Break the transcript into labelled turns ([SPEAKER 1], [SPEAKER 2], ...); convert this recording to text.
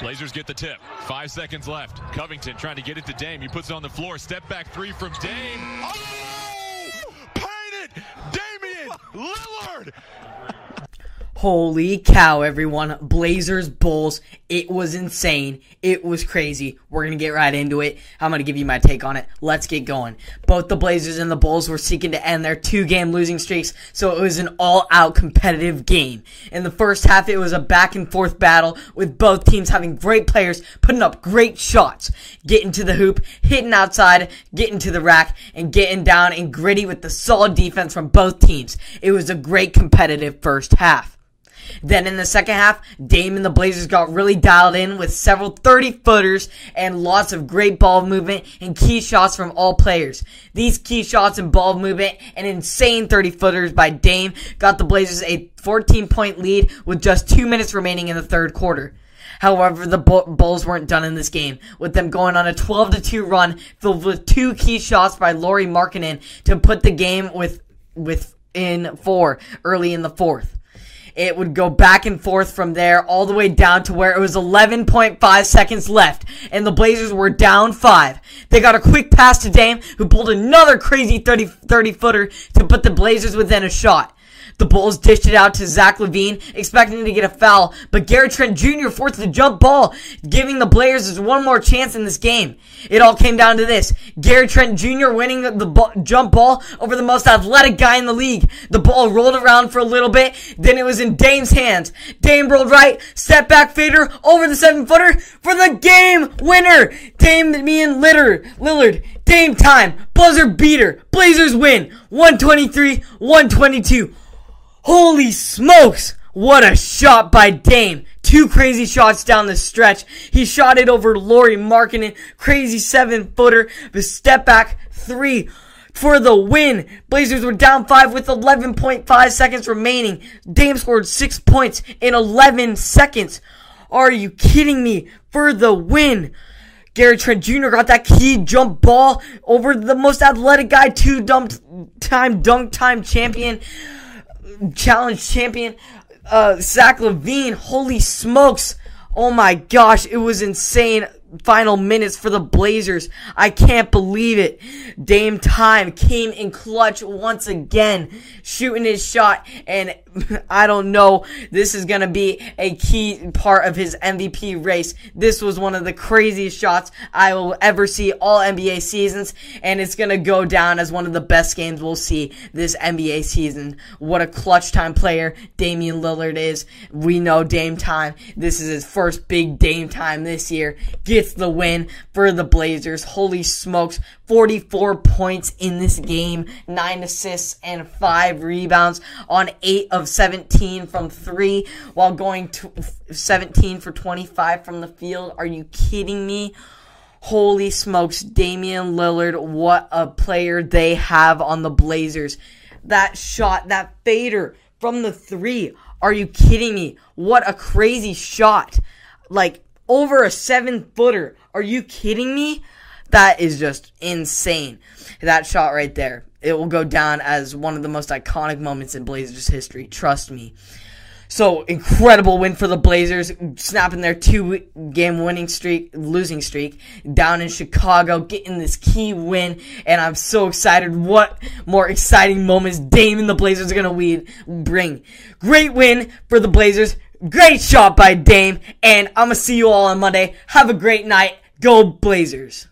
[SPEAKER 1] Blazers get the tip. Five seconds left. Covington trying to get it to Dame. He puts it on the floor. Step back three from Dame. Oh! Paint it! Damian Lillard!
[SPEAKER 2] Holy cow, everyone. Blazers, Bulls. It was insane. It was crazy. We're going to get right into it. I'm going to give you my take on it. Let's get going. Both the Blazers and the Bulls were seeking to end their two game losing streaks, so it was an all out competitive game. In the first half, it was a back and forth battle with both teams having great players putting up great shots, getting to the hoop, hitting outside, getting to the rack, and getting down and gritty with the solid defense from both teams. It was a great competitive first half. Then in the second half, Dame and the Blazers got really dialed in with several 30 footers and lots of great ball movement and key shots from all players. These key shots and ball movement and insane 30 footers by Dame got the Blazers a 14 point lead with just two minutes remaining in the third quarter. However, the Bulls weren't done in this game, with them going on a 12 2 run filled with two key shots by Lauri Markkanen to put the game with with in four early in the fourth. It would go back and forth from there all the way down to where it was 11.5 seconds left and the Blazers were down five. They got a quick pass to Dame who pulled another crazy 30, 30 footer to put the Blazers within a shot. The Bulls dished it out to Zach LaVine, expecting to get a foul, but Gary Trent Jr. forced the jump ball, giving the Blazers one more chance in this game. It all came down to this. Gary Trent Jr. winning the jump ball over the most athletic guy in the league. The ball rolled around for a little bit, then it was in Dame's hands. Dame rolled right, step back fader over the seven footer for the game winner. Dame Damian Litter, Lillard. Dame time. Buzzer beater. Blazers win. 123, 122. Holy smokes! What a shot by Dame. Two crazy shots down the stretch. He shot it over Lauri Markkanen. Crazy seven footer. The step back three for the win. Blazers were down five with 11.5 seconds remaining. Dame scored six points in 11 seconds. Are you kidding me? For the win. Gary Trent Jr. got that key jump ball over the most athletic guy, two dump time dunk time champion challenge champion, uh, Zach LaVine. Holy smokes. Oh my gosh, it was insane final minutes for the Blazers. I can't believe it. Dame Time came in clutch once again, shooting his shot, and I don't know. This is going to be a key part of his MVP race. This was one of the craziest shots I will ever see all NBA seasons, and it's going to go down as one of the best games we'll see this NBA season. What a clutch time player Damian Lillard is. We know Dame Time. This is his first big Dame Time this year. Gets the win for the Blazers. Holy smokes. 44 points in this game, 9 assists and 5 rebounds on 8 of 17 from 3 while going to 17 for 25 from the field. Are you kidding me? Holy smokes, Damian Lillard, what a player they have on the Blazers. That shot, that fader from the 3. Are you kidding me? What a crazy shot. Like over a 7 footer. Are you kidding me? That is just insane. That shot right there. It will go down as one of the most iconic moments in Blazers history. Trust me. So incredible win for the Blazers, snapping their two game winning streak, losing streak down in Chicago, getting this key win, and I'm so excited. What more exciting moments Dame and the Blazers are gonna bring? Great win for the Blazers, great shot by Dame, and I'm gonna see you all on Monday. Have a great night. Go Blazers!